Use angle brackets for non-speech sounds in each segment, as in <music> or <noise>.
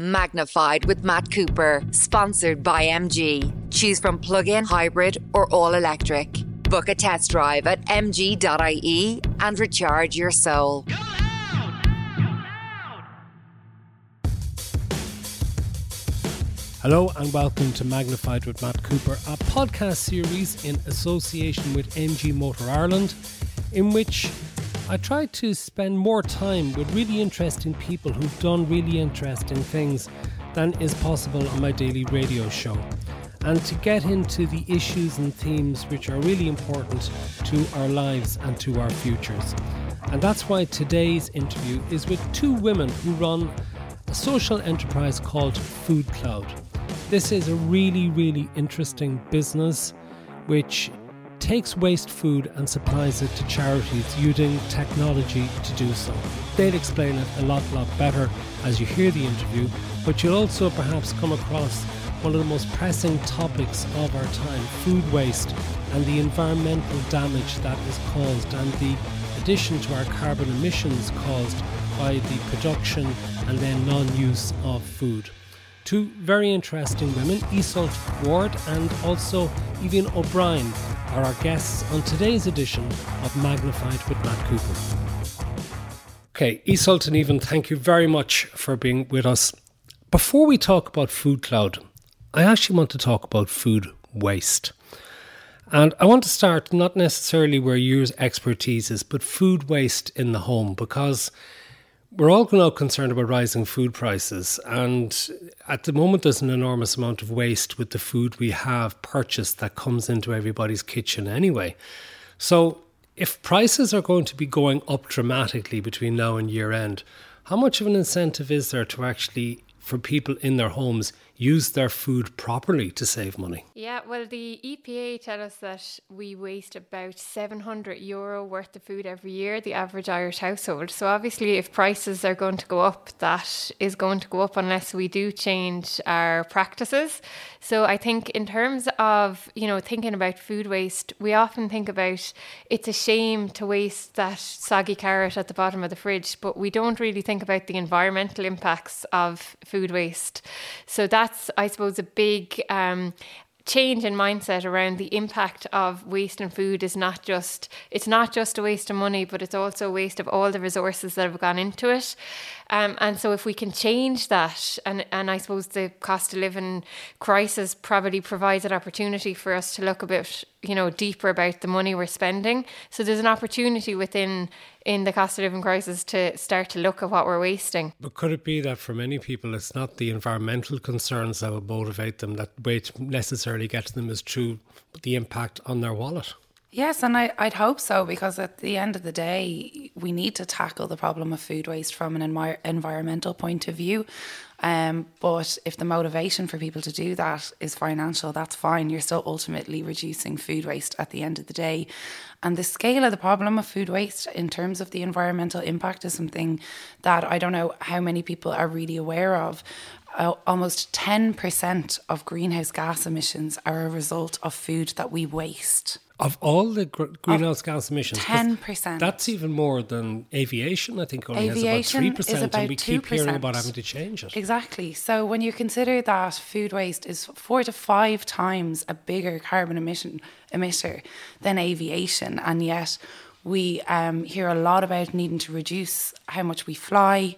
Magnified with Matt Cooper, sponsored by MG. Choose from plug in, hybrid, or all electric. Book a test drive at mg.ie and recharge your soul. Hello and welcome to Magnified with Matt Cooper, a podcast series in association with MG Motor Ireland, in which I try to spend more time with really interesting people who've done really interesting things than is possible on my daily radio show. And to get into the issues and themes which are really important to our lives and to our futures. And that's why today's interview is with two women who run a social enterprise called FoodCloud. This is a really, really interesting business which takes waste food and supplies it to charities using technology to do so. They'll explain it a lot, lot better as you hear the interview, but you'll also perhaps come across one of the most pressing topics of our time food waste and the environmental damage that is caused, and the addition to our carbon emissions caused by the production and then non use of food. Two very interesting women, Iseult Ward and also Aoibheann O'Brien, are our guests on today's edition of Magnified with Matt Cooper. Okay, Iseult and Aoibheann, thank you very much for being with us. Before we talk about FoodCloud, I actually want to talk about food waste. And I want to start not necessarily where your expertise is, but food waste in the home, because we're all now concerned about rising food prices, and at the moment, there's an enormous amount of waste with the food we have purchased that comes into everybody's kitchen anyway. So, if prices are going to be going up dramatically between now and year end, how much of an incentive is there to actually, for people in their homes, use their food properly to save money? Yeah, well, the EPA tell us that we waste about 700 euro worth of food every year, the average Irish household. So obviously, if prices are going to go up, that is going to go up unless we do change our practices. So I think in terms of, you know, thinking about food waste, we often think about it's a shame to waste that soggy carrot at the bottom of the fridge, but we don't really think about the environmental impacts of food waste. So that that's, I suppose, a big um, change in mindset around the impact of waste and food is not just it's not just a waste of money but it's also a waste of all the resources that have gone into it. Um, and so if we can change that and and I suppose the cost of living crisis probably provides an opportunity for us to look a bit you know deeper about the money we're spending so there's an opportunity within in the cost of living crisis to start to look at what we're wasting. But could it be that for many people it's not the environmental concerns that will motivate them that weight necessarily gets them is true the impact on their wallet? Yes, and I, would hope so because at the end of the day, we need to tackle the problem of food waste from an envi- environmental point of view. Um, but if the motivation for people to do that is financial, that's fine. You're still ultimately reducing food waste at the end of the day. And the scale of the problem of food waste in terms of the environmental impact is something that I don't know how many people are really aware of. Uh, almost 10% of greenhouse gas emissions are a result of food that we waste. Of all the gr- greenhouse gas emissions, ten percent. That's even more than aviation. I think only aviation has about three percent, and we 2%. keep hearing about having to change it. Exactly. So when you consider that food waste is four to five times a bigger carbon emission emitter than aviation, and yet we um, hear a lot about needing to reduce how much we fly,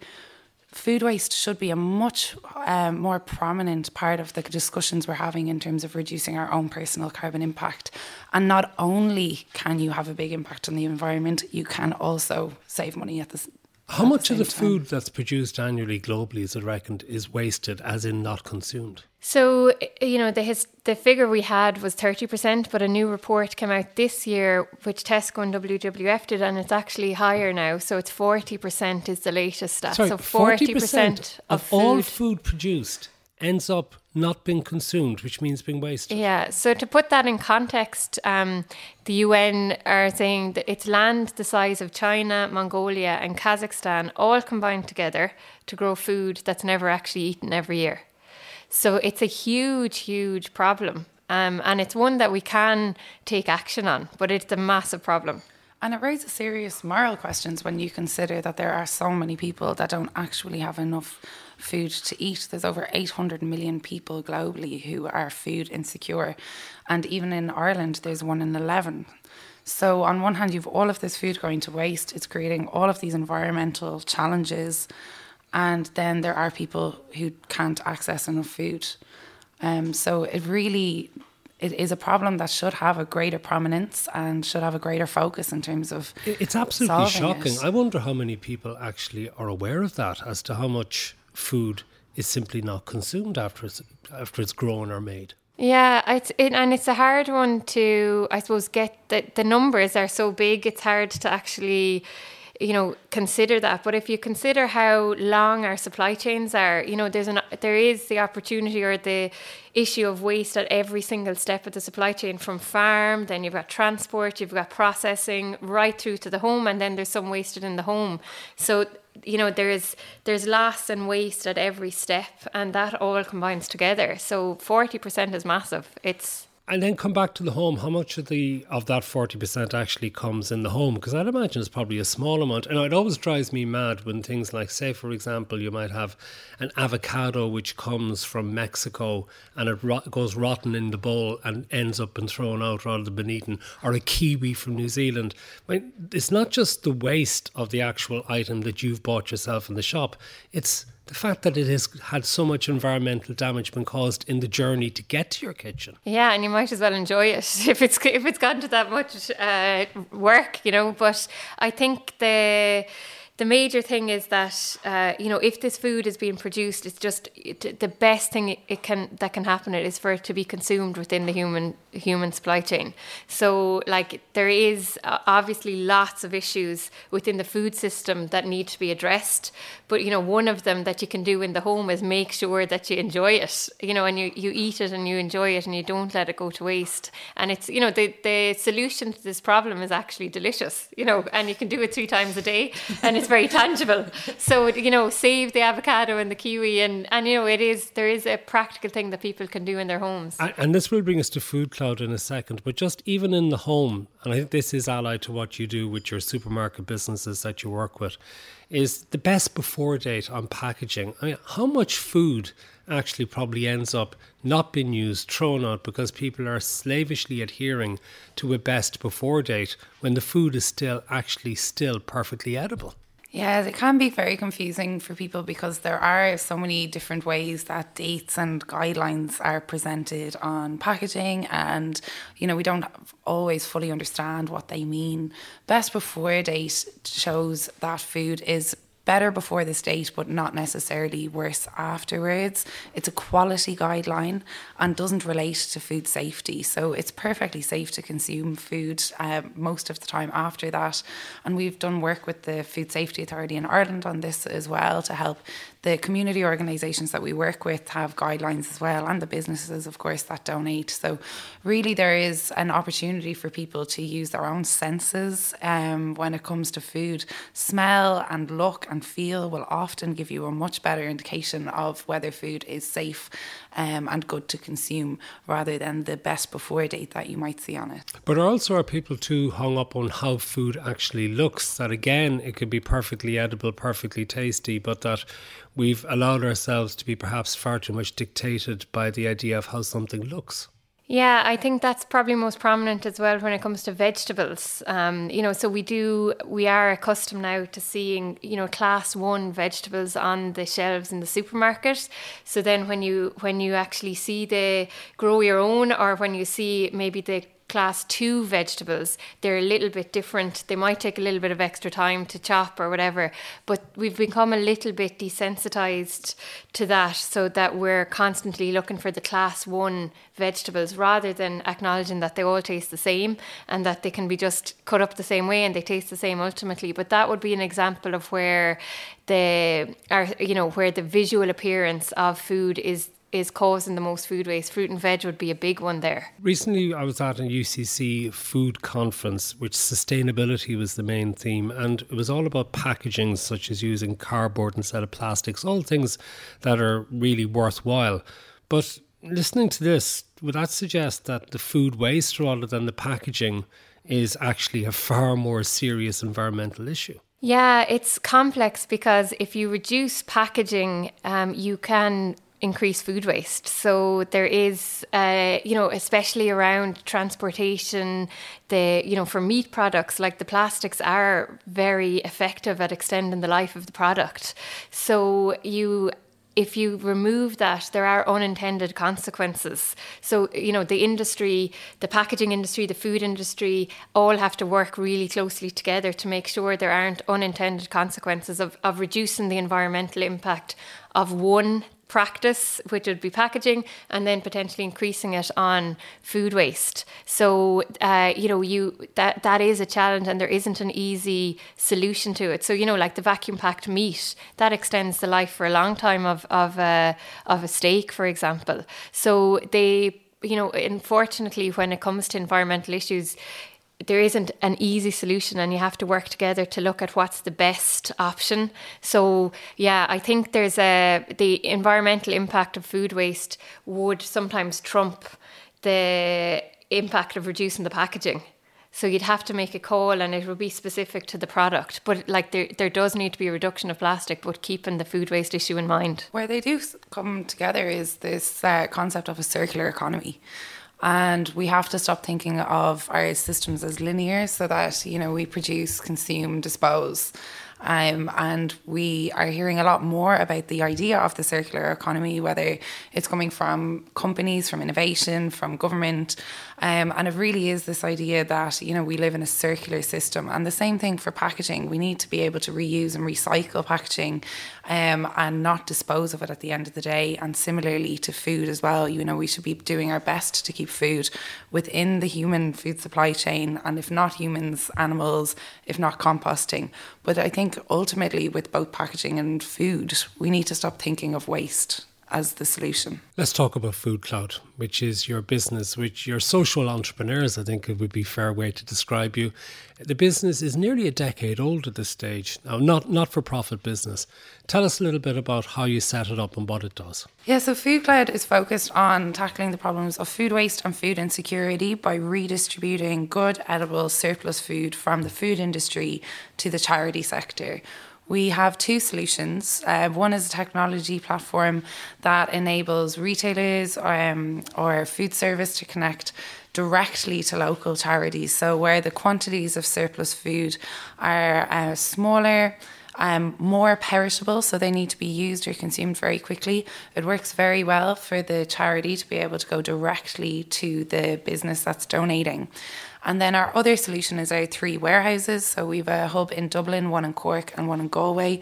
food waste should be a much um, more prominent part of the discussions we're having in terms of reducing our own personal carbon impact. And not only can you have a big impact on the environment, you can also save money at the how much of the time. food that's produced annually globally is it reckoned is wasted, as in not consumed? So, you know, the his, the figure we had was 30%, but a new report came out this year, which Tesco and WWF did, and it's actually higher now. So it's 40% is the latest stat. Sorry, so 40%, 40% of, of food, all food produced ends up not being consumed, which means being wasted. Yeah. So to put that in context, um, the UN are saying that it's land the size of China, Mongolia, and Kazakhstan all combined together to grow food that's never actually eaten every year. So it's a huge, huge problem. Um, and it's one that we can take action on, but it's a massive problem. And it raises serious moral questions when you consider that there are so many people that don't actually have enough food to eat. There's over 800 million people globally who are food insecure. And even in Ireland, there's one in 11. So, on one hand, you've all of this food going to waste, it's creating all of these environmental challenges. And then there are people who can't access enough food. Um, so, it really it is a problem that should have a greater prominence and should have a greater focus in terms of. It's absolutely shocking. It. I wonder how many people actually are aware of that, as to how much food is simply not consumed after it's after it's grown or made. Yeah, it's it, and it's a hard one to, I suppose, get that the numbers are so big. It's hard to actually you know consider that. But if you consider how long our supply chains are you know there's an there is the opportunity or the issue of waste at every single step of the supply chain from farm then you've got transport you've got processing right through to the home and then there's some wasted in the home. So you know there's there's loss and waste at every step and that all combines together. So 40% is massive. It's and then come back to the home. How much of the of that forty percent actually comes in the home? Because I'd imagine it's probably a small amount. And it always drives me mad when things like, say, for example, you might have an avocado which comes from Mexico and it rot- goes rotten in the bowl and ends up and thrown out rather than been eaten, or a kiwi from New Zealand. I mean, it's not just the waste of the actual item that you've bought yourself in the shop. It's the fact that it has had so much environmental damage been caused in the journey to get to your kitchen. Yeah, and you might as well enjoy it <laughs> if it's if it's gone to that much uh, work, you know. But I think the the major thing is that uh, you know if this food is being produced, it's just it, the best thing it can that can happen is for it to be consumed within the human human supply chain. So like there is uh, obviously lots of issues within the food system that need to be addressed, but you know one of them that you can do in the home is make sure that you enjoy it, you know, and you you eat it and you enjoy it and you don't let it go to waste. And it's you know the the solution to this problem is actually delicious, you know, and you can do it three times a day, and it's very tangible. So you know, save the avocado and the kiwi, and and you know, it is there is a practical thing that people can do in their homes. And, and this will bring us to FoodCloud in a second, but just even in the home, and I think this is allied to what you do with your supermarket businesses that you work with, is the best before date on packaging. I mean, how much food actually probably ends up not being used, thrown out because people are slavishly adhering to a best before date when the food is still actually still perfectly edible. Yeah, it can be very confusing for people because there are so many different ways that dates and guidelines are presented on packaging, and you know, we don't always fully understand what they mean. Best before date shows that food is better before this date, but not necessarily worse afterwards. It's a quality guideline and doesn't relate to food safety. So it's perfectly safe to consume food uh, most of the time after that. And we've done work with the Food Safety Authority in Ireland on this as well to help the community organisations that we work with have guidelines as well, and the businesses, of course, that donate. So, really, there is an opportunity for people to use their own senses um, when it comes to food. Smell and look and feel will often give you a much better indication of whether food is safe um, and good to consume rather than the best before date that you might see on it. But also, are people too hung up on how food actually looks? That again, it could be perfectly edible, perfectly tasty, but that we've allowed ourselves to be perhaps far too much dictated by the idea of how something looks. Yeah, I think that's probably most prominent as well when it comes to vegetables. Um, you know, so we do we are accustomed now to seeing you know class one vegetables on the shelves in the supermarket. So then when you when you actually see the grow your own, or when you see maybe the class two vegetables, they're a little bit different. They might take a little bit of extra time to chop or whatever, but we've become a little bit desensitized to that so that we're constantly looking for the class one vegetables rather than acknowledging that they all taste the same and that they can be just cut up the same way and they taste the same ultimately. But that would be an example of where the, are, you know, where the visual appearance of food is is causing the most food waste. Fruit and veg would be a big one there. Recently, I was at a UCC food conference, which sustainability was the main theme, and it was all about packaging, such as using cardboard instead of plastics, all things that are really worthwhile. But listening to this, would that suggest that the food waste rather than the packaging is actually a far more serious environmental issue. Yeah, it's complex because if you reduce packaging, um, you can increase food waste. So there is, uh, you know, especially around transportation, the, you know, for meat products, like the plastics are very effective at extending the life of the product. So you if you remove that, there are unintended consequences. So, you know, the industry, the packaging industry, the food industry, all have to work really closely together to make sure there aren't unintended consequences of, of reducing the environmental impact of one practice, which would be packaging, and then potentially increasing it on food waste. So, uh, you know, you that that is a challenge, and there isn't an easy solution to it. So, you know, like the vacuum packed meat, that extends the life for a long time of of a uh, of a steak, for example. So they you know, unfortunately, when it comes to environmental issues, there isn't an easy solution and you have to work together to look at what's the best option. So yeah i think there's a the environmental impact of food waste would sometimes trump the impact of reducing the packaging. So you'd have to make a call and it would be specific to the product but like there, there does need to be a reduction of plastic but keeping the food waste issue in mind. Where they do come together is this uh, concept of a circular economy and we have to stop thinking of our systems as linear so that you know we produce consume dispose um, and we are hearing a lot more about the idea of the circular economy, whether it's coming from companies, from innovation, from government. Um, and it really is this idea that, you know, we live in a circular system. And the same thing for packaging. We need to be able to reuse and recycle packaging um, and not dispose of it at the end of the day. And similarly to food as well, you know, we should be doing our best to keep food within the human food supply chain. And if not humans, animals, if not composting. But I think ultimately, with both packaging and food, we need to stop thinking of waste as the solution. Let's talk about FoodCloud, which is your business, which you're social entrepreneurs, I think it would be a fair way to describe you. The business is nearly a decade old at this stage. Now, not, not for profit business. Tell us a little bit about how you set it up and what it does. Yeah, so FoodCloud is focused on tackling the problems of food waste and food insecurity by redistributing good, edible, surplus food from the food industry to the charity sector we have two solutions. Uh, one is a technology platform that enables retailers um, or food service to connect directly to local charities. So, where the quantities of surplus food are uh, smaller, um, more perishable, so they need to be used or consumed very quickly. It works very well for the charity to be able to go directly to the business that's donating. And then our other solution is our three warehouses. So we've a hub in Dublin, one in Cork, and one in Galway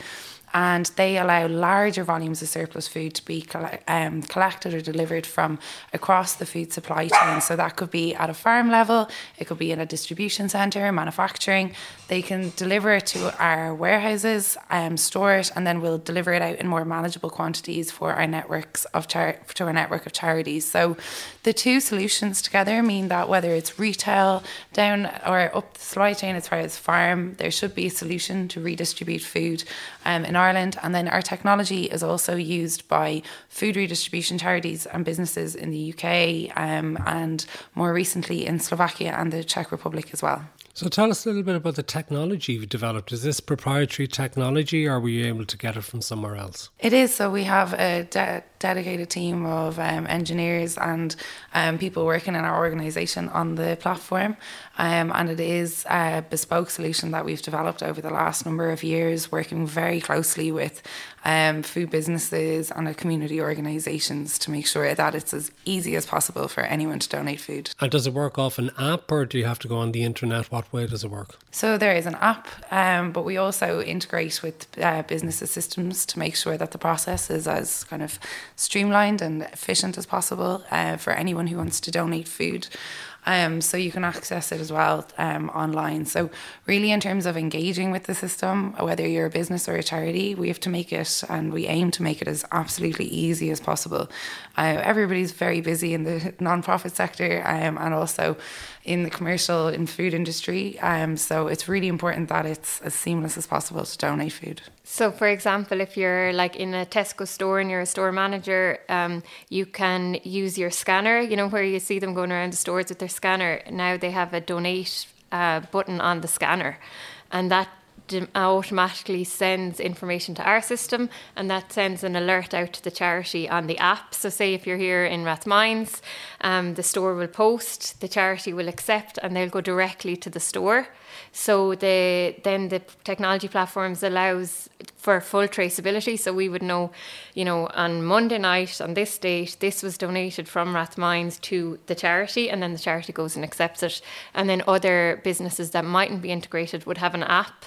and they allow larger volumes of surplus food to be um, collected or delivered from across the food supply chain. So that could be at a farm level, it could be in a distribution centre, manufacturing. They can deliver it to our warehouses, um, store it, and then we'll deliver it out in more manageable quantities for our networks of char- to our network of charities. So the two solutions together mean that whether it's retail down or up the supply chain as far as farm, there should be a solution to redistribute food um, in Ireland. And then our technology is also used by food redistribution charities and businesses in the UK um, and more recently in Slovakia and the Czech Republic as well. So tell us a little bit about the technology you've developed. Is this proprietary technology or were you able to get it from somewhere else? It is. So we have a de- dedicated team of um, engineers and um, people working in our organisation on the platform. Um, and it is a bespoke solution that we've developed over the last number of years, working very closely with um, food businesses and community organisations to make sure that it's as easy as possible for anyone to donate food. And does it work off an app or do you have to go on the internet? What way does it work? So there is an app, um, but we also integrate with uh, businesses systems to make sure that the process is as kind of streamlined and efficient as possible uh, for anyone who wants to donate food. Um, so you can access it as well um, online. So really, in terms of engaging with the system, whether you're a business or a charity, we have to make it, and we aim to make it as absolutely easy as possible. Uh, everybody's very busy in the <laughs> non-profit sector, um, and also in the commercial and food industry. Um, so it's really important that it's as seamless as possible to donate food. So, for example, if you're like in a Tesco store and you're a store manager, um, you can use your scanner. You know where you see them going around the stores with their scanner. Now they have a donate uh, button on the scanner, and that automatically sends information to our system and that sends an alert out to the charity on the app. So, say if you're here in Rathmines, um, the store will post, the charity will accept, and they'll go directly to the store. So the then the technology platforms allows for full traceability. So we would know, you know, on Monday night on this date, this was donated from Rathmines to the charity, and then the charity goes and accepts it. And then other businesses that mightn't be integrated would have an app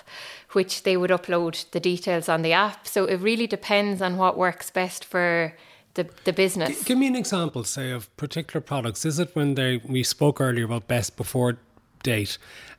which they would upload the details on the app. So it really depends on what works best for the, the business. G- give me an example, say, of particular products. Is it when they we spoke earlier about best before date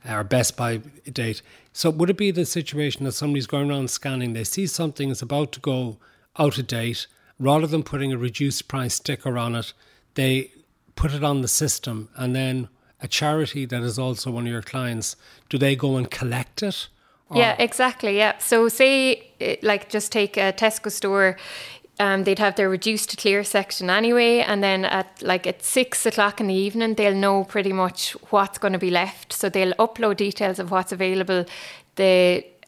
or best by date? So would it be the situation that somebody's going around scanning, they see something is about to go out of date, rather than putting a reduced price sticker on it, they put it on the system and then a charity that is also one of your clients, do they go and collect it? Yeah, exactly. Yeah. So, say, eh, like, just take a Tesco store. Um, they'd have their reduced to clear section anyway, and then at like at six o'clock in the evening, they'll know pretty much what's going to be left. So they'll upload details of what's available.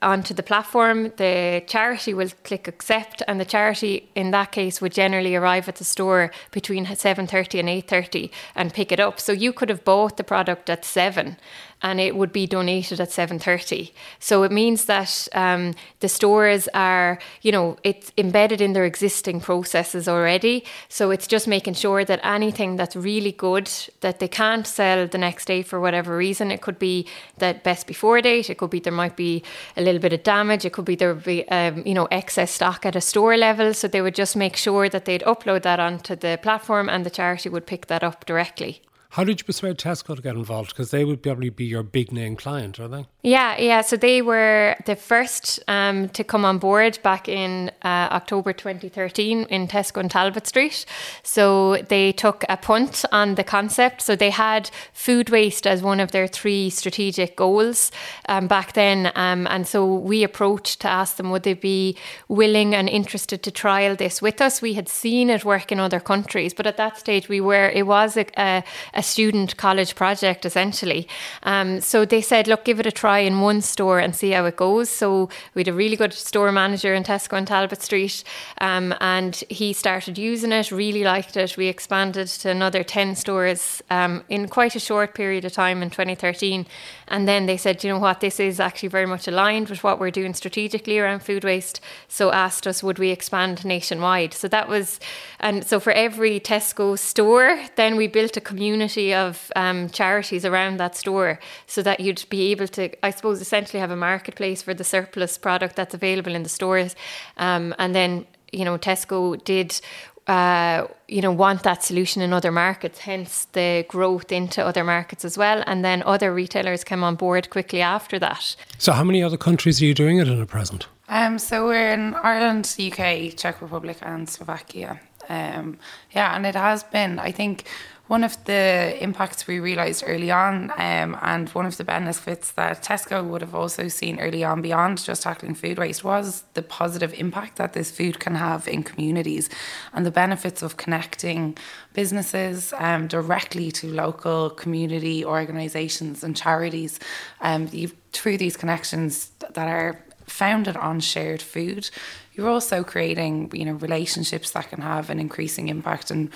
Onto the platform, the charity will click accept, and the charity in that case would generally arrive at the store between seven thirty and eight thirty and pick it up. So you could have bought the product at seven, and it would be donated at 7.30 so it means that um, the stores are you know it's embedded in their existing processes already. So it's just making sure that anything that's really good that they can't sell the next day for whatever reason it could be that best before date it could be there might be a little bit of damage it could be there be um, you know excess stock at a store level. So they would just make sure that they'd upload that onto the platform and the charity would pick that up directly how did you persuade Tesco to get involved? Because they would probably be your big name client, are they? Yeah, yeah. So they were the first um, to come on board back in uh, October 2013 in Tesco and Talbot Street. So they took a punt on the concept. So they had food waste as one of their three strategic goals um, back then. Um, and so we approached to ask them would they be willing and interested to trial this with us. We had seen it work in other countries, but at that stage we were, it was a, a, a student college project essentially. Um, so they said, look, give it a try in one store and see how it goes. So we had a really good store manager in Tesco and Talbot Street, um, and he started using it, really liked it. We expanded to another 10 stores um, in quite a short period of time in 2013. And then they said, you know what, this is actually very much aligned with what we're doing strategically around food waste. So asked us, would we expand nationwide? So that was, and so for every Tesco store, then we built a community of um, charities around that store so that you'd be able to, I suppose, essentially have a marketplace for the surplus product that's available in the stores. Um, and then, you know, Tesco did uh, you know, want that solution in other markets, hence the growth into other markets as well. And then other retailers came on board quickly after that. So, how many other countries are you doing it in at present? Um, so, we're in Ireland, UK, Czech Republic, and Slovakia. Um, yeah, and it has been, I think, one of the impacts we realised early on, um, and one of the benefits that Tesco would have also seen early on beyond just tackling food waste was the positive impact that this food can have in communities and the benefits of connecting businesses um, directly to local community organisations and charities um, through these connections that are founded on shared food. You're also creating you know relationships that can have an increasing impact and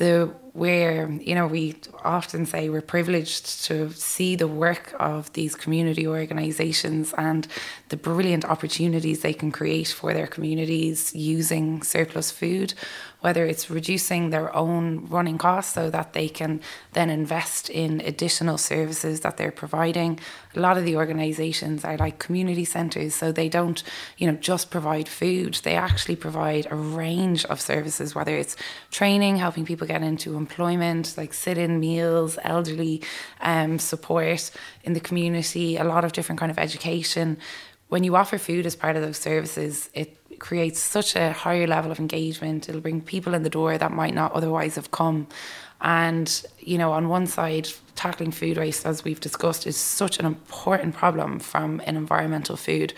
the where you know we often say we're privileged to see the work of these community organizations and the brilliant opportunities they can create for their communities using surplus food whether it's reducing their own running costs so that they can then invest in additional services that they're providing. A lot of the organizations are like community centers, so they don't, you know, just provide food. They actually provide a range of services, whether it's training, helping people get into employment, like sit-in meals, elderly um, support in the community, a lot of different kind of education. When you offer food as part of those services, it creates such a higher level of engagement. It'll bring people in the door that might not otherwise have come. And, you know, on one side, tackling food waste, as we've discussed, is such an important problem from an environmental food.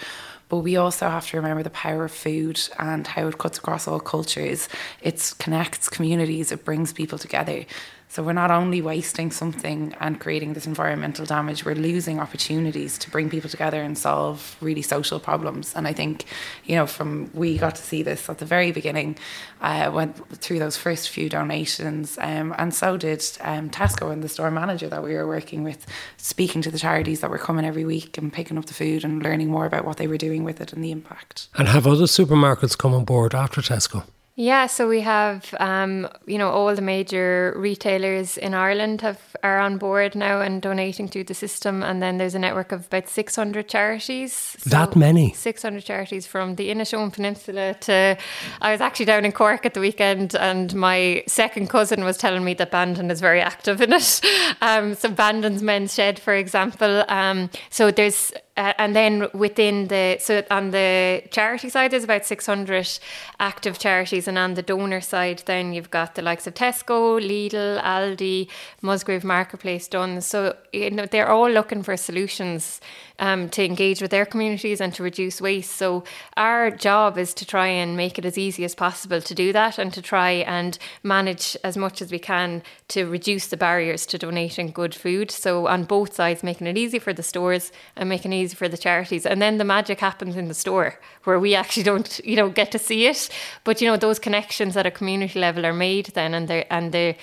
But we also have to remember the power of food and how it cuts across all cultures. It connects communities, it brings people together. So we're not only wasting something and creating this environmental damage, we're losing opportunities to bring people together and solve really social problems. And I think, you know, from we got to see this at the very beginning, uh, went through those first few donations, um, and so did um, Tesco and the store manager that we were working with, speaking to the charities that were coming every week and picking up the food and learning more about what they were doing with it and the impact. And have other supermarkets come on board after Tesco? Yeah, so we have, um, you know, all the major retailers in Ireland have are on board now and donating to the system, and then there's a network of about 600 charities. So that many? 600 charities from the Inishowen Peninsula to. I was actually down in Cork at the weekend, and my second cousin was telling me that Bandon is very active in it. <laughs> Um, so Bandon's Men's Shed, for example. Um, so there's uh, and then within the so on the charity side there's about 600 active charities and on the donor side then you've got the likes of Tesco, Lidl, Aldi, Musgrave Marketplace done so you know they're all looking for solutions um, to engage with their communities and to reduce waste. So our job is to try and make it as easy as possible to do that and to try and manage as much as we can to reduce the barriers to donating good food. So on both sides, making it easy for the stores and making it easy for the charities. And then the magic happens in the store where we actually don't, you know, get to see it. But you know, those connections at a community level are made then and they're and they're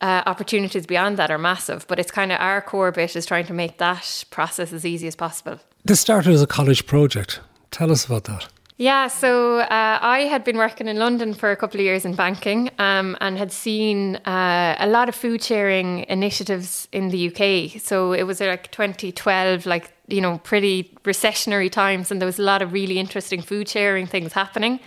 uh, opportunities beyond that are massive. But it's kind of our core bit is trying to make that process as easy as possible. This started as a college project. Tell us about that. Yeah, so uh, I had been working in London for a couple of years in banking um, and had seen uh, a lot of food sharing initiatives in the UK. So it was like 2012, like, you know, pretty recessionary times, and there was a lot of really interesting food sharing things happening.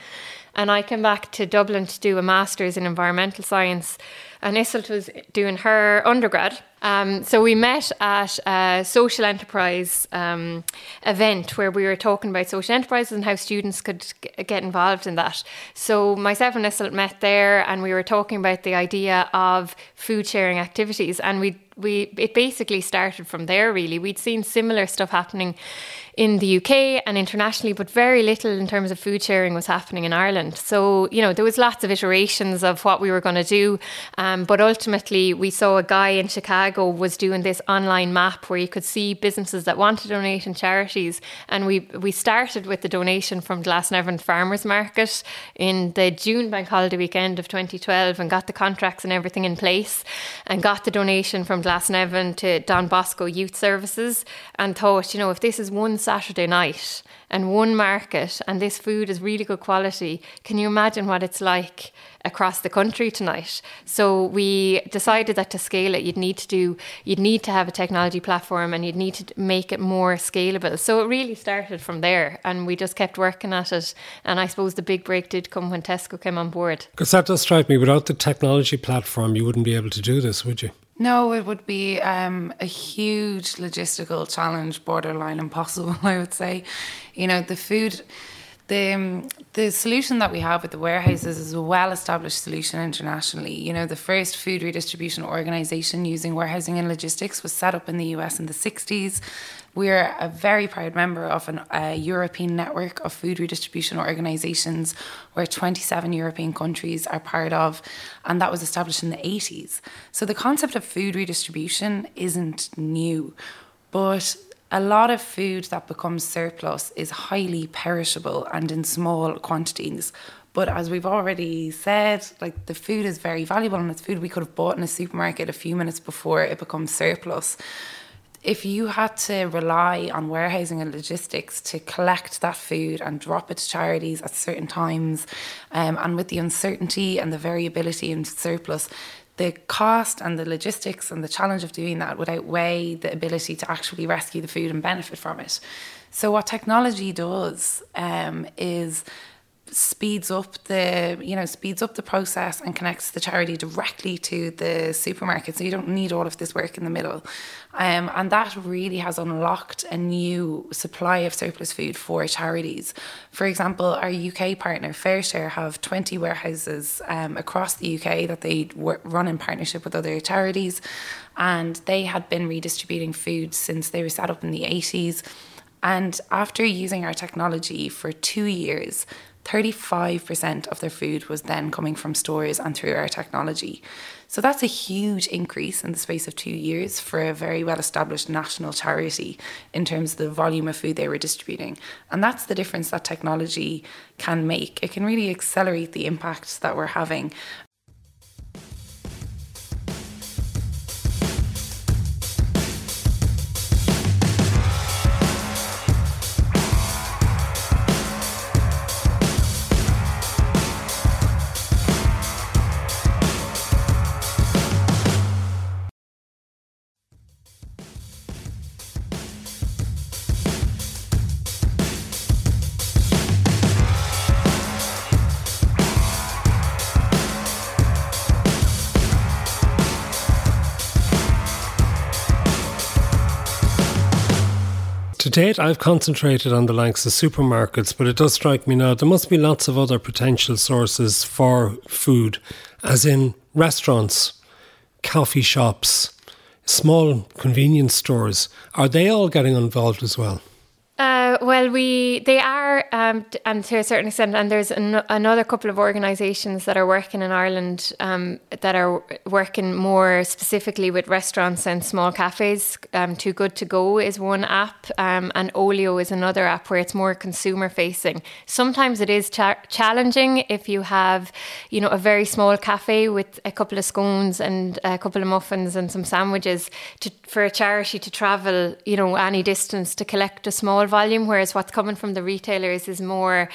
And I came back to Dublin to do a master's in environmental science and Iseult was doing her undergrad. Um, so we met at a social enterprise um, event where we were talking about social enterprises and how students could g- get involved in that. So myself and Iseult met there, and we were talking about the idea of food sharing activities, and we we it basically started from there. Really, we'd seen similar stuff happening in the UK and internationally, but very little in terms of food sharing was happening in Ireland. So, you know, there was lots of iterations of what we were going to do. Um, but ultimately, we saw a guy in Chicago was doing this online map where you could see businesses that want to donate and charities. And we, we started with the donation from Glasnevin Farmers Market in the June bank holiday weekend of 2012 and got the contracts and everything in place and got the donation from Glasnevin to Don Bosco Youth Services and thought, you know, if this is one Saturday night and one market and this food is really good quality, can you imagine what it's like across the country tonight? So we decided that to scale it, you'd need to do, you'd need to have a technology platform and you'd need to make it more scalable. So it really started from there and we just kept working at it. And I suppose the big break did come when Tesco came on board. Because that does strike me, without the technology platform, you wouldn't be able to do this, would you? No, it would be um, a huge logistical challenge, borderline impossible, <laughs> I would say. You know, the food, the, um, the solution that we have with the warehouses is a well established solution internationally. You know, the first food redistribution organization using warehousing and logistics was set up in the US in the 60s. We're a very proud member of an, a European network of food redistribution organisations where 27 European countries are part of, and that was established in the 80s. So the concept of food redistribution isn't new, but a lot of food that becomes surplus is highly perishable and in small quantities. But as we've already said, like the food is very valuable and it's food we could have bought in a supermarket a few minutes before it becomes surplus if you had to rely on warehousing and logistics to collect that food and drop it to charities at certain times, um, and with the uncertainty and the variability in surplus, the cost and the logistics and the challenge of doing that would outweigh the ability to actually rescue the food and benefit from it. So, what technology does um, is speeds up the you know speeds up the process and connects the charity directly to the supermarket. So you don't need all of this work in the middle. Um, and that really has unlocked a new supply of surplus food for charities. For example our UK partner FareShare have 20 warehouses um, across the UK that they run in partnership with other charities. And they had been redistributing food since they were set up in the 80s and after using our technology for two years 35% of their food was then coming from stores and through our technology. So that's a huge increase in the space of two years for a very well established national charity in terms of the volume of food they were distributing. And that's the difference that technology can make. It can really accelerate the impact that we're having. Date, I've concentrated on the likes of supermarkets, but it does strike me now there must be lots of other potential sources for food, as in restaurants, coffee shops, small convenience stores. Are they all getting involved as well? Uh, well, we they are, um, and to a certain extent, and there's an, another couple of organisations that are working in Ireland um, that are working more specifically with restaurants and small cafes. Um, Too Good to Go is one app, um, and Olio is another app where it's more consumer facing. Sometimes it is cha- challenging if you have, you know, a very small cafe with a couple of scones and a couple of muffins and some sandwiches to, for a charity to travel, you know, any distance to collect a small volume, whereas what's coming from the retailers is more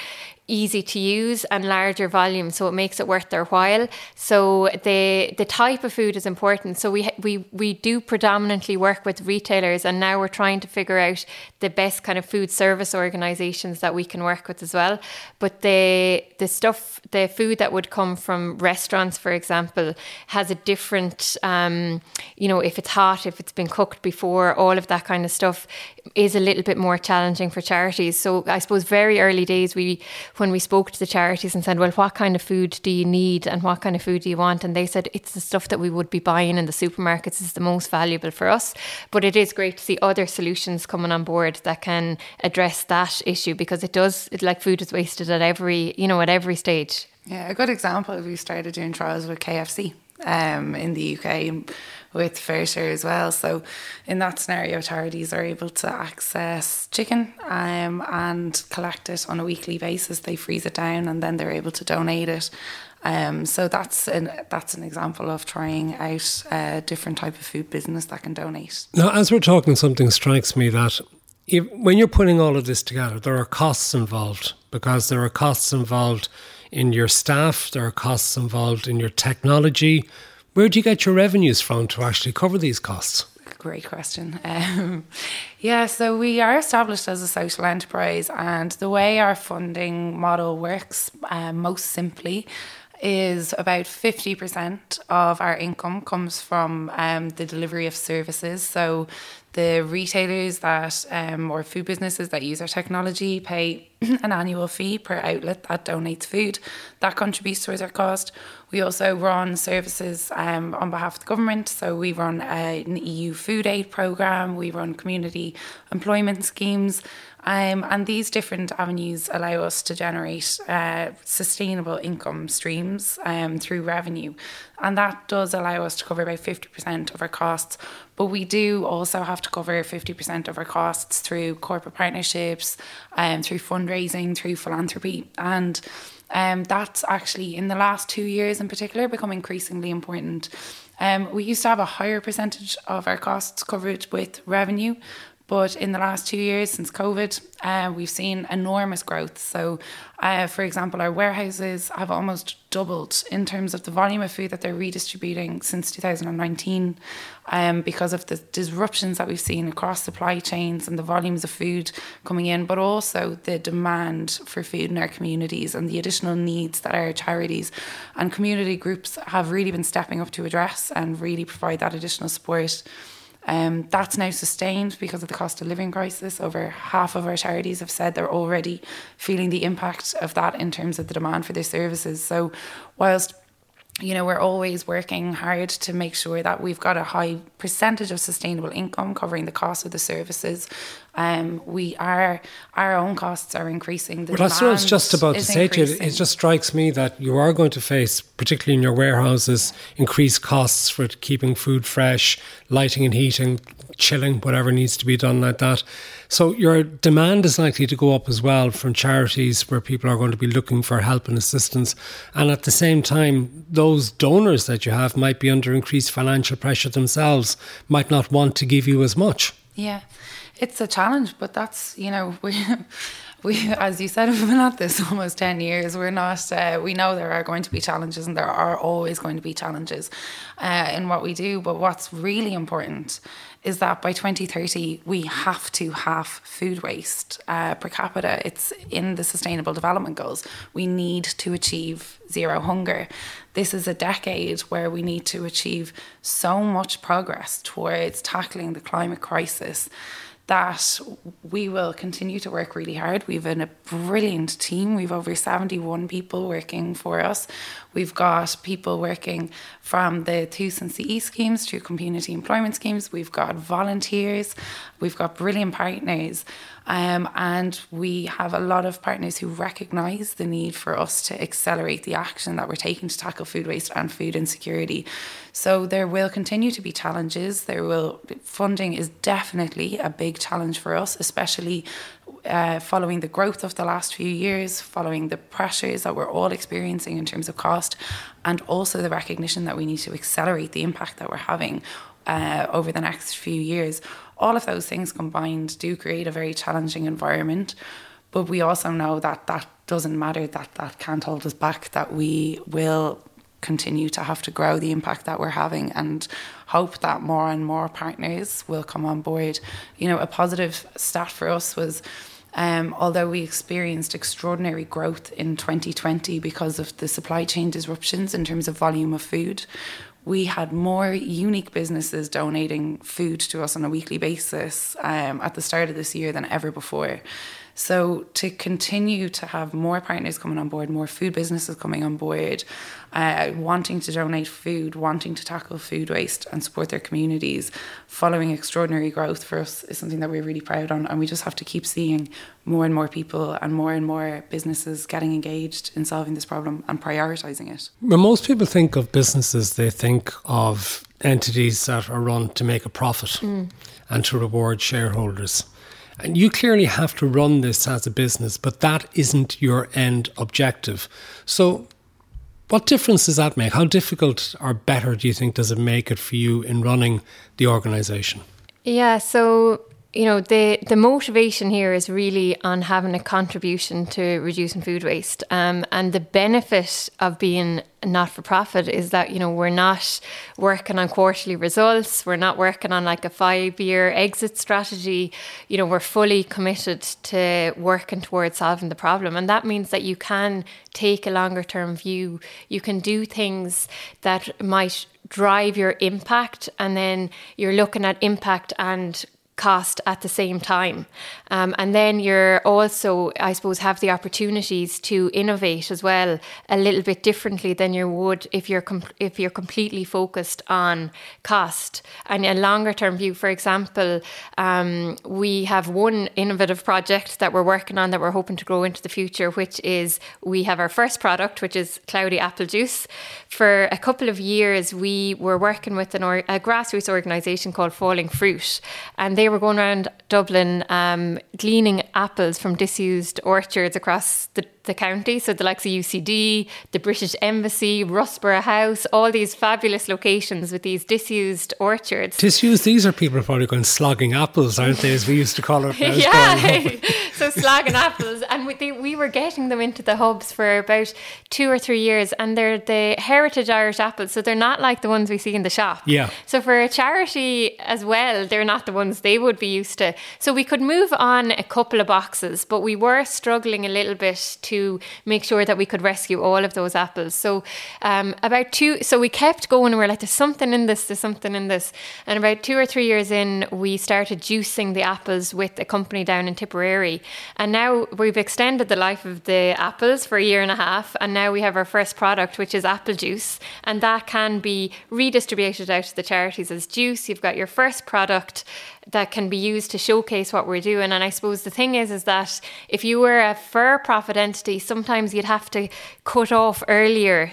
easy to use and larger volume so it makes it worth their while. So the the type of food is important. So we we we do predominantly work with retailers and now we're trying to figure out the best kind of food service organizations that we can work with as well. But the the stuff the food that would come from restaurants for example has a different um, you know if it's hot if it's been cooked before all of that kind of stuff is a little bit more challenging for charities. So i suppose very early days we when we spoke to the charities and said, well, what kind of food do you need and what kind of food do you want? And they said, it's the stuff that we would be buying in the supermarkets is the most valuable for us. But it is great to see other solutions coming on board that can address that issue because it does, it, like food is wasted at every, you know, at every stage. Yeah, a good example, we started doing trials with KFC um, in the UK with FareShare as well. So in that scenario, charities are able to access chicken um, and collect it on a weekly basis. They freeze it down and then they're able to donate it. Um, so that's an that's an example of trying out a different type of food business that can donate. Now, as we're talking, something strikes me that if, when you're putting all of this together, there are costs involved because there are costs involved in your staff, there are costs involved in your technology, where do you get your revenues from to actually cover these costs? Great question. <laughs> Um, yeah, so we are established as a social enterprise, and the way our funding model works, uh, most simply, is about 50% of our income comes from um, the delivery of services. So the retailers that um, or food businesses that use our technology pay <clears throat> an annual fee per outlet that donates food. That contributes towards our cost. We also run services um, on behalf of the government. So we run a, an EU food aid programme, we run community employment schemes. Um, and these different avenues allow us to generate uh, sustainable income streams um, through revenue. And that does allow us to cover about 50% of our costs. But we do also have to cover 50% of our costs through corporate partnerships, um, through fundraising, through philanthropy. And um, that's actually in the last two years in particular become increasingly important. Um, we used to have a higher percentage of our costs covered with revenue, but in the last two years since COVID, uh, we've seen enormous growth. So, uh, for example, our warehouses have almost doubled in terms of the volume of food that they're redistributing since 2019 um, because of the disruptions that we've seen across supply chains and the volumes of food coming in, but also the demand for food in our communities and the additional needs that our charities and community groups have really been stepping up to address and really provide that additional support. Um, that's now sustained because of the cost of living crisis. Over half of our charities have said they're already feeling the impact of that in terms of the demand for their services. So, whilst you know, we're always working hard to make sure that we've got a high percentage of sustainable income covering the cost of the services. Um, we are our own costs are increasing. The well, that's what I was just about to say to you. It just strikes me that you are going to face, particularly in your warehouses, increased costs for keeping food fresh, lighting and heating, chilling, whatever needs to be done like that. So your demand is likely to go up as well from charities where people are going to be looking for help and assistance. And at the same time, those donors that you have might be under increased financial pressure themselves, might not want to give you as much. Yeah it's a challenge, but that's you know we. <laughs> We, as you said, <laughs> we've been at this almost 10 years. We're not, uh, we know there are going to be challenges and there are always going to be challenges uh, in what we do. But what's really important is that by 2030, we have to have food waste uh, per capita. It's in the Sustainable Development Goals. We need to achieve zero hunger. This is a decade where we need to achieve so much progress towards tackling the climate crisis that we will continue to work really hard. We've in a brilliant team. We've over 71 people working for us. We've got people working from the TUS and CE schemes to community employment schemes. We've got volunteers. We've got brilliant partners. Um, and we have a lot of partners who recognise the need for us to accelerate the action that we're taking to tackle food waste and food insecurity. So there will continue to be challenges. There will funding is definitely a big challenge for us, especially uh, following the growth of the last few years, following the pressures that we're all experiencing in terms of cost, and also the recognition that we need to accelerate the impact that we're having uh, over the next few years. All of those things combined do create a very challenging environment. But we also know that that doesn't matter, that that can't hold us back, that we will continue to have to grow the impact that we're having and hope that more and more partners will come on board. You know, a positive stat for us was um, although we experienced extraordinary growth in 2020 because of the supply chain disruptions in terms of volume of food, we had more unique businesses donating food to us on a weekly basis um, at the start of this year than ever before. So to continue to have more partners coming on board, more food businesses coming on board, uh, wanting to donate food, wanting to tackle food waste and support their communities, following extraordinary growth for us is something that we're really proud on. And we just have to keep seeing more and more people and more and more businesses getting engaged in solving this problem and prioritising it. When most people think of businesses, they think of entities that are run to make a profit mm. and to reward shareholders. And you clearly have to run this as a business, but that isn't your end objective. So, what difference does that make? How difficult or better do you think does it make it for you in running the organisation? Yeah, so you know the the motivation here is really on having a contribution to reducing food waste. Um, and the benefit of being not for profit is that you know we're not working on quarterly results. We're not working on like a five year exit strategy. You know we're fully committed to working towards solving the problem. And that means that you can take a longer term view. You can do things that might drive your impact and then you're looking at impact and cost at the same time. Um, and then you're also, I suppose, have the opportunities to innovate as well a little bit differently than you would if you're com- if you're completely focused on cost and a longer term view. For example, um, we have one innovative project that we're working on that we're hoping to grow into the future, which is we have our first product, which is cloudy apple juice. For a couple of years, we were working with an or- a grassroots organisation called Falling Fruit, and they they were going around Dublin um, gleaning apples from disused orchards across the the county. So the likes of UCD, the British Embassy, Russborough House, all these fabulous locations with these disused orchards. Disused, these are people probably going slogging apples, aren't they, as we used to call <laughs> it? yeah, <laughs> so slogging apples. And we, they, we were getting them into the hubs for about two or three years and they're the heritage Irish apples. So they're not like the ones we see in the shop. Yeah. So for a charity as well, they're not the ones they would be used to. So we could move on a couple of boxes, but we were struggling a little bit to to make sure that we could rescue all of those apples. So um, about two, so we kept going and we are like, there's something in this, there's something in this. And about two or three years in, we started juicing the apples with a company down in Tipperary. And now we've extended the life of the apples for a year and a half. And now we have our first product, which is apple juice. And that can be redistributed out to the charities as juice. You've got your first product that can be used to showcase what we're doing. And I suppose the thing is, is that if you were a for profit entity, sometimes you'd have to cut off earlier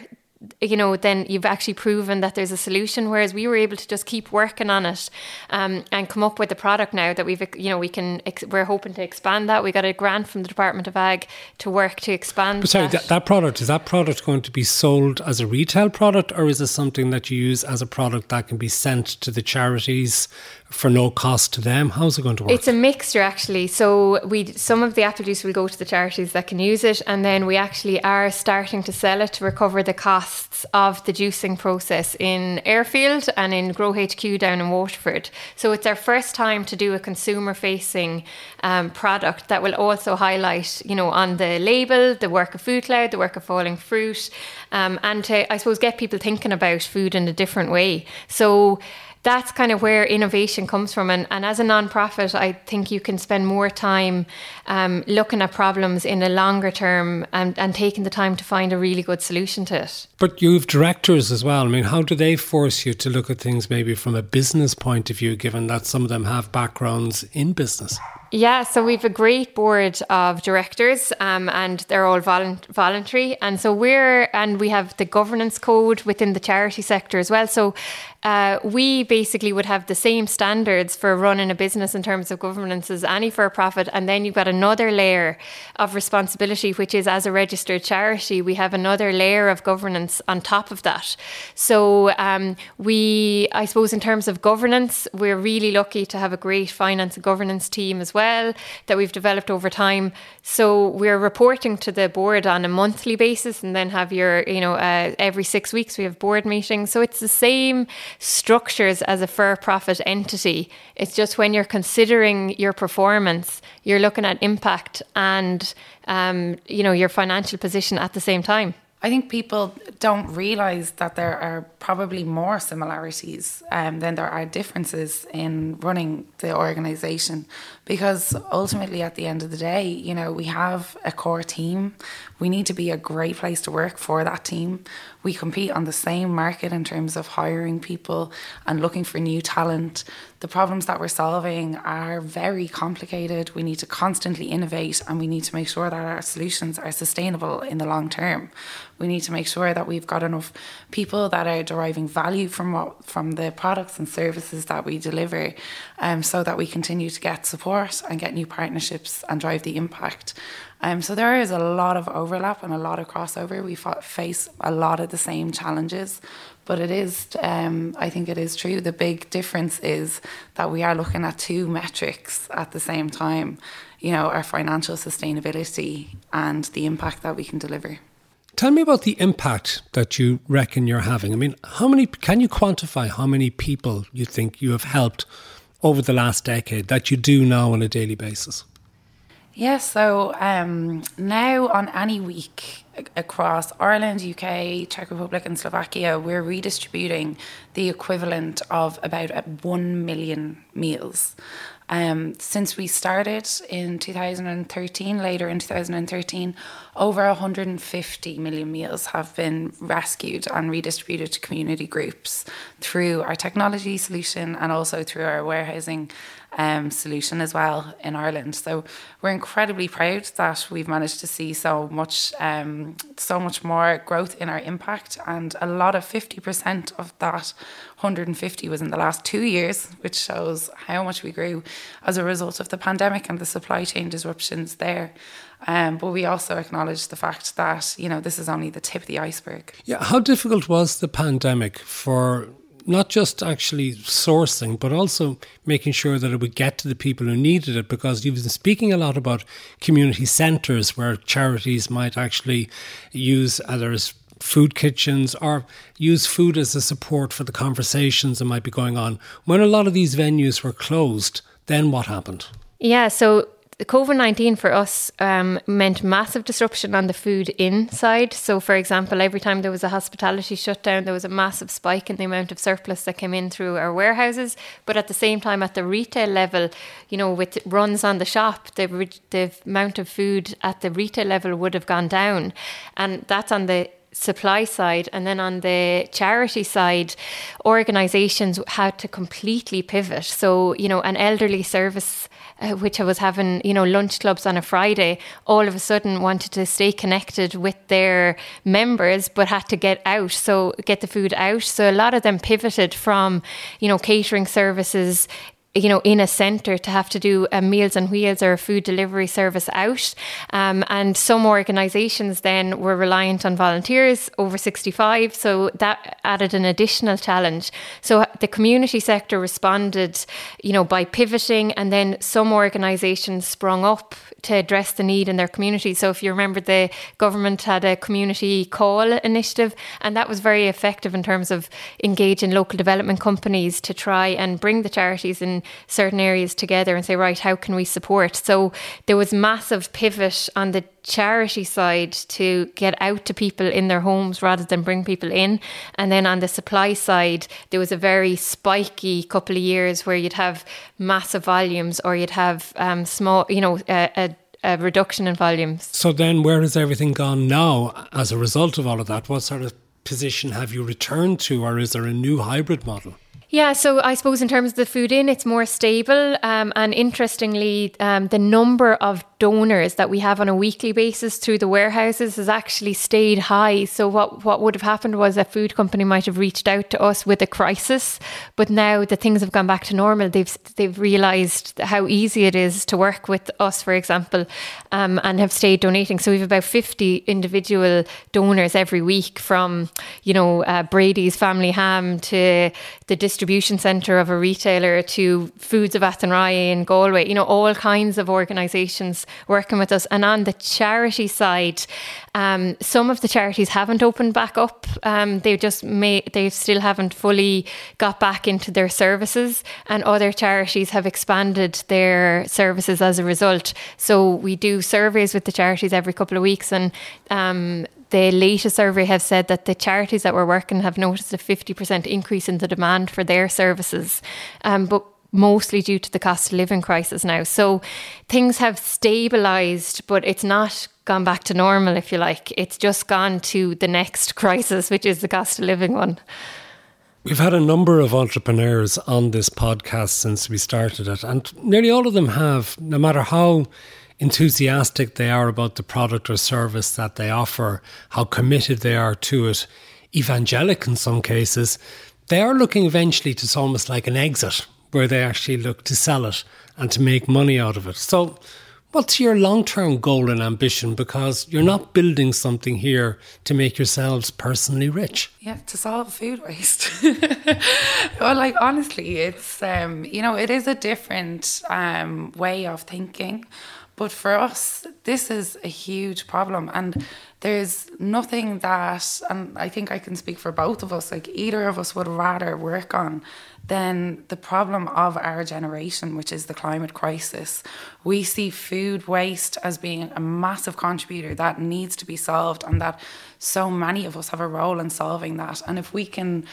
you know, then you've actually proven that there's a solution. Whereas we were able to just keep working on it um, and come up with a product now that we've, you know, we can, we're hoping to expand that. We got a grant from the Department of Ag to work to expand. But sorry, that. that product, is that product going to be sold as a retail product or is it something that you use as a product that can be sent to the charities for no cost to them? How's it going to work? It's a mixture actually. So we some of the apple juice will go to the charities that can use it, and then we actually are starting to sell it to recover the costs of the juicing process in Airfield and in Grow HQ down in Waterford. So it's our first time to do a consumer facing um, product that will also highlight, you know, on the label the work of FoodCloud, the work of Falling Fruit, um, and to I suppose get people thinking about food in a different way. So that's kind of where innovation comes from. And, and as a nonprofit, I think you can spend more time um, looking at problems in a longer term and, and taking the time to find a really good solution to it. But you have directors as well. I mean, how do they force you to look at things maybe from a business point of view, given that some of them have backgrounds in business? Yeah, so we've a great board of directors, um, and they're all voluntary. And so we're, and we have the governance code within the charity sector as well. So uh, we basically would have the same standards for running a business in terms of governance as any for profit. And then you've got another layer of responsibility, which is as a registered charity, we have another layer of governance on top of that. So um, we, I suppose, in terms of governance, we're really lucky to have a great finance and governance team as well that we've developed over time. So we're reporting to the board on a monthly basis and then have your, you know, uh, every six weeks we have board meetings. So it's the same structures as a for profit entity. It's just when you're considering your performance, you're looking at impact and um, you know your financial position at the same time. I think people don't realize that there are probably more similarities um, than there are differences in running the organization because ultimately at the end of the day you know we have a core team. We need to be a great place to work for that team. We compete on the same market in terms of hiring people and looking for new talent. The problems that we're solving are very complicated. We need to constantly innovate and we need to make sure that our solutions are sustainable in the long term. We need to make sure that we've got enough people that are deriving value from what from the products and services that we deliver, um, so that we continue to get support and get new partnerships and drive the impact. Um, so there is a lot of overlap and a lot of crossover. We face a lot of the same challenges, but it is, um, I think it is true. The big difference is that we are looking at two metrics at the same time. You know, our financial sustainability and the impact that we can deliver. Tell me about the impact that you reckon you're having. I mean, how many can you quantify how many people you think you have helped over the last decade that you do now on a daily basis? Yeah, so um, now on any week across Ireland, UK, Czech Republic, and Slovakia, we're redistributing the equivalent of about 1 million meals. Um, since we started in 2013, later in 2013, over 150 million meals have been rescued and redistributed to community groups through our technology solution and also through our warehousing um, solution as well in Ireland. So we're incredibly proud that we've managed to see so much, um, so much more growth in our impact, and a lot of fifty percent of that 150 was in the last two years, which shows how much we grew as a result of the pandemic and the supply chain disruptions there. Um, but we also acknowledge the fact that you know this is only the tip of the iceberg. Yeah, how difficult was the pandemic for not just actually sourcing, but also making sure that it would get to the people who needed it. Because you've been speaking a lot about community centres where charities might actually use either as food kitchens or use food as a support for the conversations that might be going on. When a lot of these venues were closed, then what happened? Yeah, so the COVID 19 for us um, meant massive disruption on the food inside. So, for example, every time there was a hospitality shutdown, there was a massive spike in the amount of surplus that came in through our warehouses. But at the same time, at the retail level, you know, with runs on the shop, the, the amount of food at the retail level would have gone down. And that's on the supply side and then on the charity side organizations had to completely pivot so you know an elderly service uh, which I was having, you know, lunch clubs on a Friday, all of a sudden wanted to stay connected with their members, but had to get out, so get the food out. So a lot of them pivoted from, you know, catering services you know, in a centre to have to do a Meals on Wheels or a food delivery service out. Um, and some organisations then were reliant on volunteers over 65. So that added an additional challenge. So the community sector responded, you know, by pivoting and then some organisations sprung up to address the need in their community. So if you remember, the government had a community call initiative, and that was very effective in terms of engaging local development companies to try and bring the charities in certain areas together and say, right, how can we support? So there was massive pivot on the charity side to get out to people in their homes rather than bring people in. And then on the supply side, there was a very spiky couple of years where you'd have massive volumes or you'd have um, small, you know, a, a a reduction in volumes. So then, where has everything gone now as a result of all of that? What sort of position have you returned to, or is there a new hybrid model? Yeah, so I suppose in terms of the food in, it's more stable. Um, and interestingly, um, the number of donors that we have on a weekly basis through the warehouses has actually stayed high. So what what would have happened was a food company might have reached out to us with a crisis, but now that things have gone back to normal, they've they've realised how easy it is to work with us, for example, um, and have stayed donating. So we have about fifty individual donors every week, from you know uh, Brady's Family Ham to the distribution centre of a retailer to Foods of Athenry in Galway, you know, all kinds of organisations working with us. And on the charity side, um, some of the charities haven't opened back up. Um, they just may, they still haven't fully got back into their services, and other charities have expanded their services as a result. So we do surveys with the charities every couple of weeks, and um, the latest survey have said that the charities that we're working have noticed a 50% increase in the demand for their services. Um, but mostly due to the cost of living crisis now. So things have stabilized, but it's not gone back to normal, if you like. It's just gone to the next <laughs> crisis, which is the cost of living one. We've had a number of entrepreneurs on this podcast since we started it, and nearly all of them have, no matter how enthusiastic they are about the product or service that they offer, how committed they are to it, evangelic in some cases, they are looking eventually to almost like an exit where they actually look to sell it and to make money out of it. So, what's your long term goal and ambition? Because you're not building something here to make yourselves personally rich. Yeah, to solve food waste. <laughs> well, like honestly, it's um, you know, it is a different um, way of thinking. But for us, this is a huge problem. And there's nothing that, and I think I can speak for both of us, like either of us would rather work on than the problem of our generation, which is the climate crisis. We see food waste as being a massive contributor that needs to be solved, and that so many of us have a role in solving that. And if we can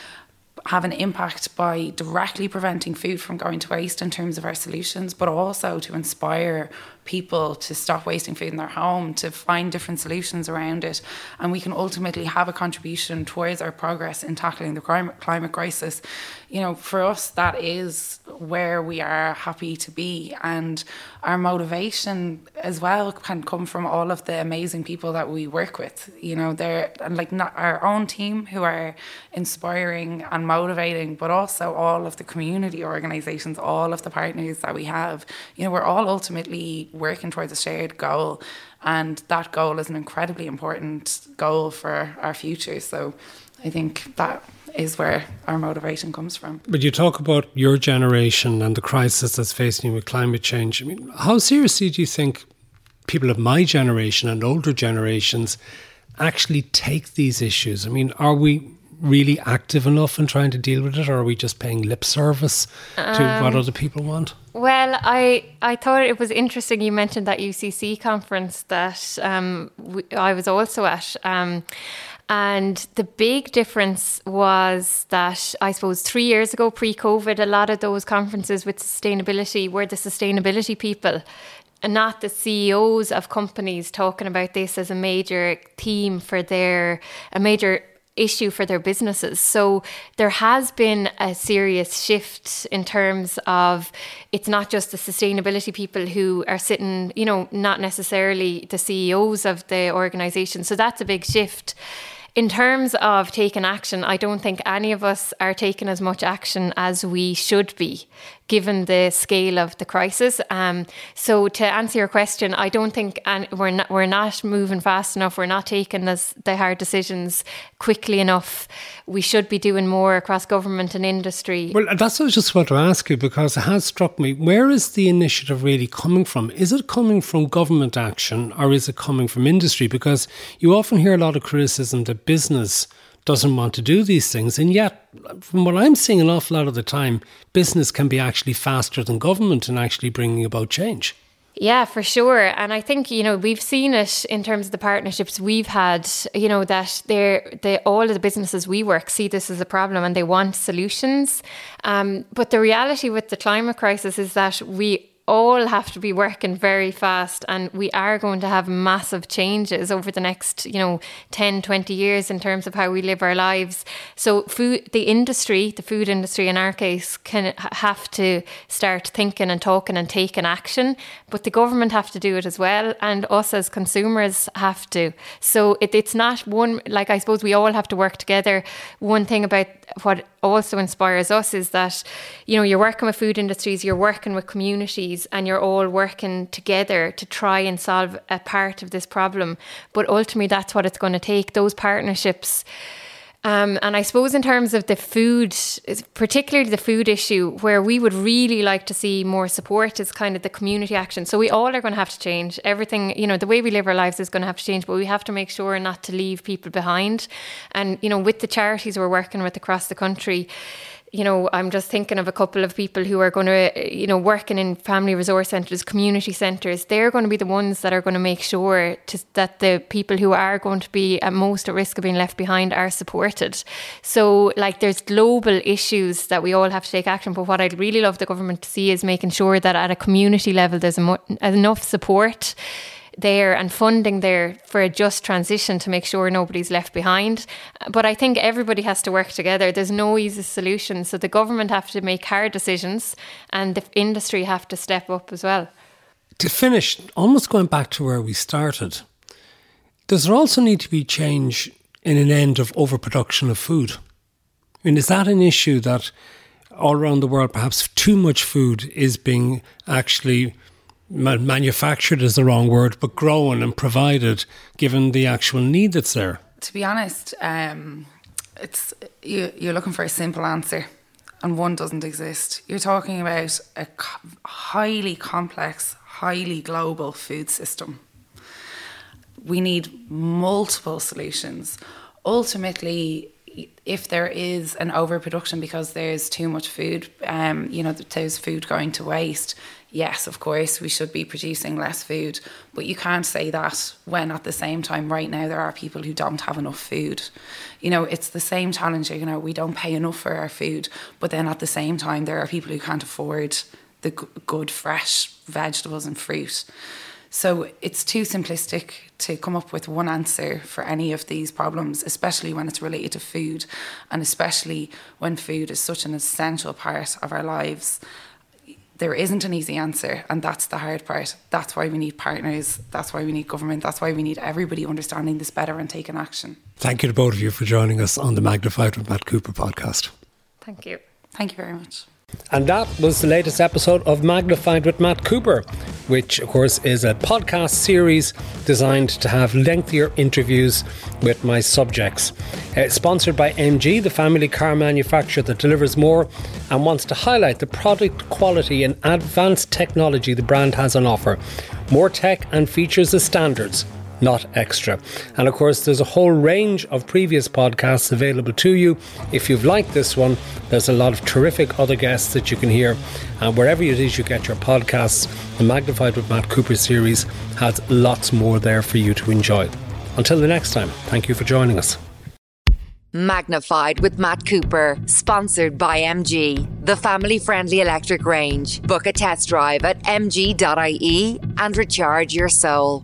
have an impact by directly preventing food from going to waste in terms of our solutions, but also to inspire people to stop wasting food in their home, to find different solutions around it. And we can ultimately have a contribution towards our progress in tackling the climate, crisis. You know, for us, that is where we are happy to be. And our motivation as well can come from all of the amazing people that we work with. You know, they're and like not our own team who are inspiring and motivating, but also all of the community organizations, all of the partners that we have. You know, we're all ultimately working towards a shared goal. And that goal is an incredibly important goal for our future. So I think that is where our motivation comes from. But you talk about your generation and the crisis that's facing you with climate change. I mean, how seriously do you think people of my generation and older generations actually take these issues? I mean, are we really active enough in trying to deal with it, or are we just paying lip service to um, what other people want? Well, I I thought it was interesting you mentioned that UCC conference that um, we, I was also at. Um, and the big difference was that I suppose three years ago, pre COVID, a lot of those conferences with sustainability were the sustainability people and not the CEOs of companies talking about this as a major theme for their, a major issue for their businesses. So there has been a serious shift in terms of it's not just the sustainability people who are sitting, you know, not necessarily the CEOs of the organization. So that's a big shift. In terms of taking action, I don't think any of us are taking as much action as we should be given the scale of the crisis. Um, so to answer your question, I don't think we're not we're not moving fast enough. We're not taking as the hard decisions quickly enough. We should be doing more across government and industry. Well, that's what I just want to ask you because it has struck me. Where is the initiative really coming from? Is it coming from government action or is it coming from industry? Because you often hear a lot of criticism that business doesn't want to do these things. And yet, from what I'm seeing an awful lot of the time, business can be actually faster than government in actually bringing about change. Yeah, for sure. And I think, you know, we've seen it in terms of the partnerships we've had, you know, that they're, they, all of the businesses we work see this as a problem and they want solutions. Um, but the reality with the climate crisis is that we all have to be working very fast and we are going to have massive changes over the next you know 10 20 years in terms of how we live our lives. So food the industry the food industry in our case can have to start thinking and talking and taking action but the government have to do it as well and us as consumers have to. So it, it's not one like i suppose we all have to work together. One thing about what also inspires us is that you know you're working with food industries you're working with communities and you're all working together to try and solve a part of this problem. But ultimately that's what it's going to take. Those partnerships um, and I suppose in terms of the food, particularly the food issue, where we would really like to see more support is kind of the community action. So we all are going to have to change. Everything, you know, the way we live our lives is going to have to change, but we have to make sure not to leave people behind. And, you know, with the charities we're working with across the country, you know, I'm just thinking of a couple of people who are going to, you know, working in family resource centres, community centres. They're going to be the ones that are going to make sure to, that the people who are going to be at most at risk of being left behind are supported. So, like, there's global issues that we all have to take action. But what I'd really love the government to see is making sure that at a community level, there's enough support there and funding there for a just transition to make sure nobody's left behind. But I think everybody has to work together. There's no easy solution. So the government have to make hard decisions and the industry have to step up as well. To finish, almost going back to where we started, does there also need to be change in an end of overproduction of food? I mean, is that an issue that all around the world, perhaps too much food is being actually manufactured is the wrong word, but grown and provided given the actual need that's there? To be honest, um, it's you, you're looking for a simple answer, and one doesn't exist. You're talking about a highly complex, highly global food system. We need multiple solutions. Ultimately, if there is an overproduction because there's too much food, um, you know, there's food going to waste, yes, of course, we should be producing less food, but you can't say that when at the same time, right now, there are people who don't have enough food. You know, it's the same challenge, you know, we don't pay enough for our food, but then at the same time, there are people who can't afford the good, fresh vegetables and fruit. So it's too simplistic to come up with one answer for any of these problems, especially when it's related to food, and especially when food is such an essential part of our lives there isn't an easy answer and that's the hard part. That's why we need partners. That's why we need government. That's why we need everybody understanding this better and taking action. Thank you to both of you for joining us on the magnified with matt cooper podcast. Thank you. Thank you very much and that was the latest episode of Magnified with Matt Cooper, which, of course, is a podcast series designed to have lengthier interviews with my subjects. It's sponsored by MG, the family car manufacturer that delivers more and wants to highlight the product quality and advanced technology the brand has on offer. More tech and features as standards not extra. And of course, there's a whole range of previous podcasts available to you. If you've liked this one, there's a lot of terrific other guests that you can hear. And wherever it is you get your podcasts, the Magnified with Matt Cooper series has lots more there for you to enjoy. Until the next time, thank you for joining us. Magnified with Matt Cooper, sponsored by MG, the family friendly electric range. Book a test drive at mg.ie and recharge your soul.